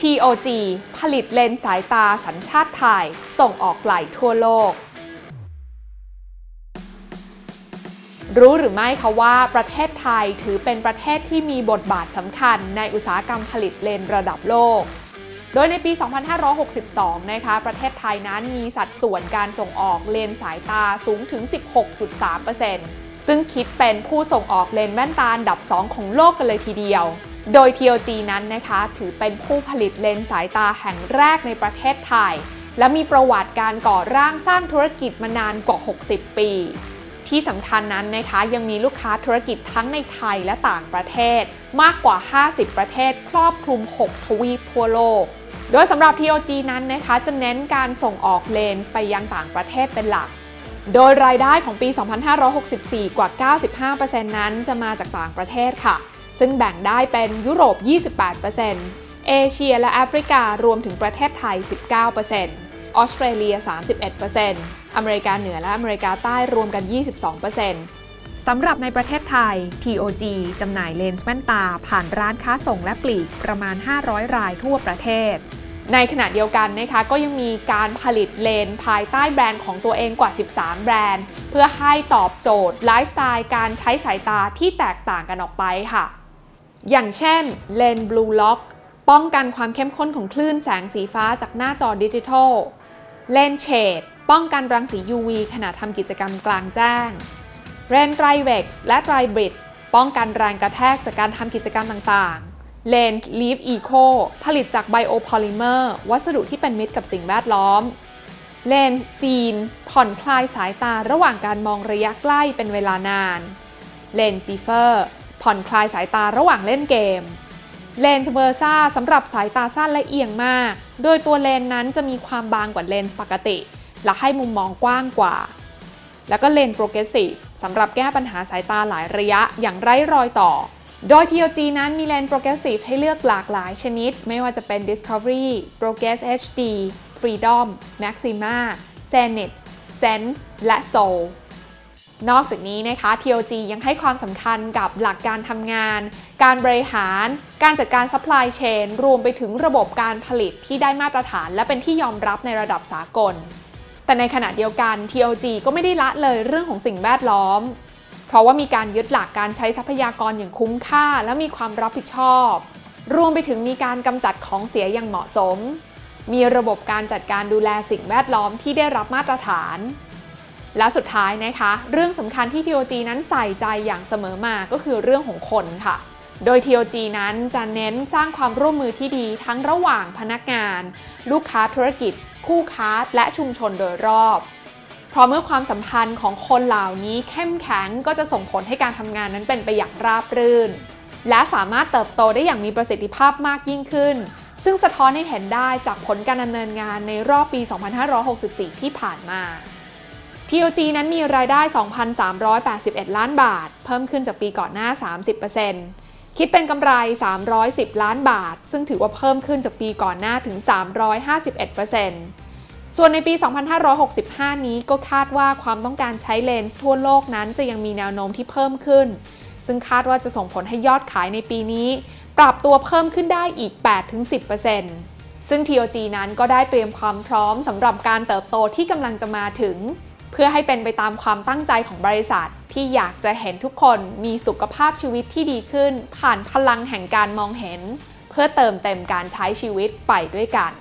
TOG ผลิตเลนส์สายตาสัญชาติไทย ส่งออกไกลทั่วโลก รู้หรือไม่คะว่าประเทศไทยถือเป็นประเทศที่มีบทบาทสำคัญในอุตสาหกรรมผลิตเลนส์ระดับโลก โดยในปี 2562 นะคะ ประเทศไทยนั้นมีสัดส่วนการส่งออกเลนส์สายตาสูงถึง 16.3%ซึ่งคิดเป็นผู้ส่งออกเลนส์แว่นตาอันดับ 2 ของโลกกันเลยทีเดียว โดย TOG นั้นนะคะ ถือเป็นผู้ผลิตเลนส์สายตาแห่งแรกในประเทศไทย และมีประวัติการก่อร่างสร้างธุรกิจมานานกว่า 60 ปี ที่สำคัญนั้นนะคะยังมีลูกค้าธุรกิจทั้งในไทยและต่างประเทศ มากกว่า 50 ประเทศ ครอบคลุม 6 ทวีปทั่วโลก โดยสำหรับ TOG นั้นนะคะ จะเน้นการส่งออกเลนส์ไปยังต่างประเทศเป็นหลักโดยรายได้ของปี 2564 กว่า 95%นั้นจะมาจากต่างประเทศค่ะ ซึ่งแบ่งได้เป็นยุโรป 28%เอเชียและแอฟริการวมถึงประเทศไทย 19%ออสเตรเลีย 31%อเมริกาเหนือและอเมริกาใต้รวมกัน 22%สำหรับในประเทศไทย TOG จำหน่ายเลนส์แว่นตาผ่านร้านค้าส่งและปลีกประมาณ 500 รายทั่วประเทศในขณะเดียวกันนะคะก็ยังมีการผลิตเลนส์ภายใต้แบรนด์ของตัวเองกว่า 13 แบรนด์ เพื่อให้ตอบโจทย์ไลฟ์สไตล์การใช้สายตาที่แตกต่างกันออกไปค่ะ อย่างเช่นเลนส์ Blue Lock ป้องกันความเข้มข้นของคลื่นแสงสีฟ้าจากหน้าจอดิจิทัล เลนส์เชดป้องกันรังสี UV ขณะทำกิจกรรมกลางแจ้งเลนส์ Trivex และ Tribrid ป้องกันแรงกระแทกจากการทำกิจกรรมต่างๆ เลนส์ Leaf Eco ผลิตจาก biopolymer วัสดุที่เป็นมิตรกับสิ่งแวดล้อม เลนส์ซีน ผ่อนคลายสายตาระหว่างการมองระยะใกล้เป็นเวลานาน เลนส์ซีเฟอร์ ผ่อนคลายสายตาระหว่างเล่นเกม เลนส์เวอร์ซ่าสำหรับสายตาสั้นและเอียงมาก โดยตัวเลนส์นั้นจะมีความบางกว่าเลนส์ปกติ และให้มุมมองกว้างกว่า แล้วก็เลนส์ progressive สำหรับแก้ปัญหาสายตาหลายระยะอย่างไร้รอยต่อ โดย TOG นั้นมีเลนส์ progressive ให้เลือกหลากหลายชนิด ไม่ว่าจะเป็น Discovery, Progress HD, Freedom, Maxima, Zenith, Sense และ Soul นอกจากนี้นะคะ TOG ยังให้ความสำคัญกับหลักการทำงาน การบริหาร การจัดการ supply chain รวมไปถึงระบบการผลิตที่ได้มาตรฐาน และเป็นที่ยอมรับในระดับสากล แต่ในขณะเดียวกัน TOG ก็ไม่ได้ละเลยเรื่องของสิ่งแวดล้อม เพราะว่ามีการยึดหลักการใช้ทรัพยากรอย่างคุ้มค่า และมีความรับผิดชอบ รวมไปถึงมีการกำจัดของเสียอย่างเหมาะสม มีระบบการจัดการดูแลสิ่งแวดล้อมที่ได้รับมาตรฐาน และสุดท้ายนะคะ เรื่องสำคัญที่ TOG นั้นใส่ใจอย่างเสมอมาก็คือเรื่องของคนค่ะ โดย TOG นั้นจะเน้นสร้างความร่วมมือที่ดีทั้งระหว่างพนักงาน ลูกค้าธุรกิจ คู่ค้า และชุมชนโดยรอบเพราะเมื่อความสัมพันธ์ของคนเหล่านี้เข้มแข็งก็จะส่งผลให้การทำงานนั้นเป็นไปอย่างราบรื่น และสามารถเติบโตได้อย่างมีประสิทธิภาพมากยิ่งขึ้น ซึ่งสะท้อนให้เห็นได้จากผลการดำเนินงานในรอบปี 2564 ที่ผ่านมา TOG นั้นมีรายได้ 2,381 ล้านบาท เพิ่มขึ้นจากปีก่อนหน้า 30%คิดเป็นกำไร 310 ล้านบาท ซึ่งถือว่าเพิ่มขึ้นจากปีก่อนหน้าถึง 351%ส่วนในปี 2565 นี้ก็คาดว่าความต้องการใช้เลนส์ทั่วโลกนั้นจะยังมีแนวโน้มที่เพิ่มขึ้น ซึ่งคาดว่าจะส่งผลให้ยอดขายในปีนี้ ปรับตัวเพิ่มขึ้นได้อีก 8-10%ซึ่ง TOG นั้นก็ได้เตรียมความพร้อมสำหรับการเติบโตที่กำลังจะมาถึง เพื่อให้เป็นไปตามความตั้งใจของบริษัท ที่อยากจะเห็นทุกคนมีสุขภาพชีวิตที่ดีขึ้น ผ่านพลังแห่งการมองเห็น เพื่อเติมเต็มการใช้ชีวิตไปด้วยกัน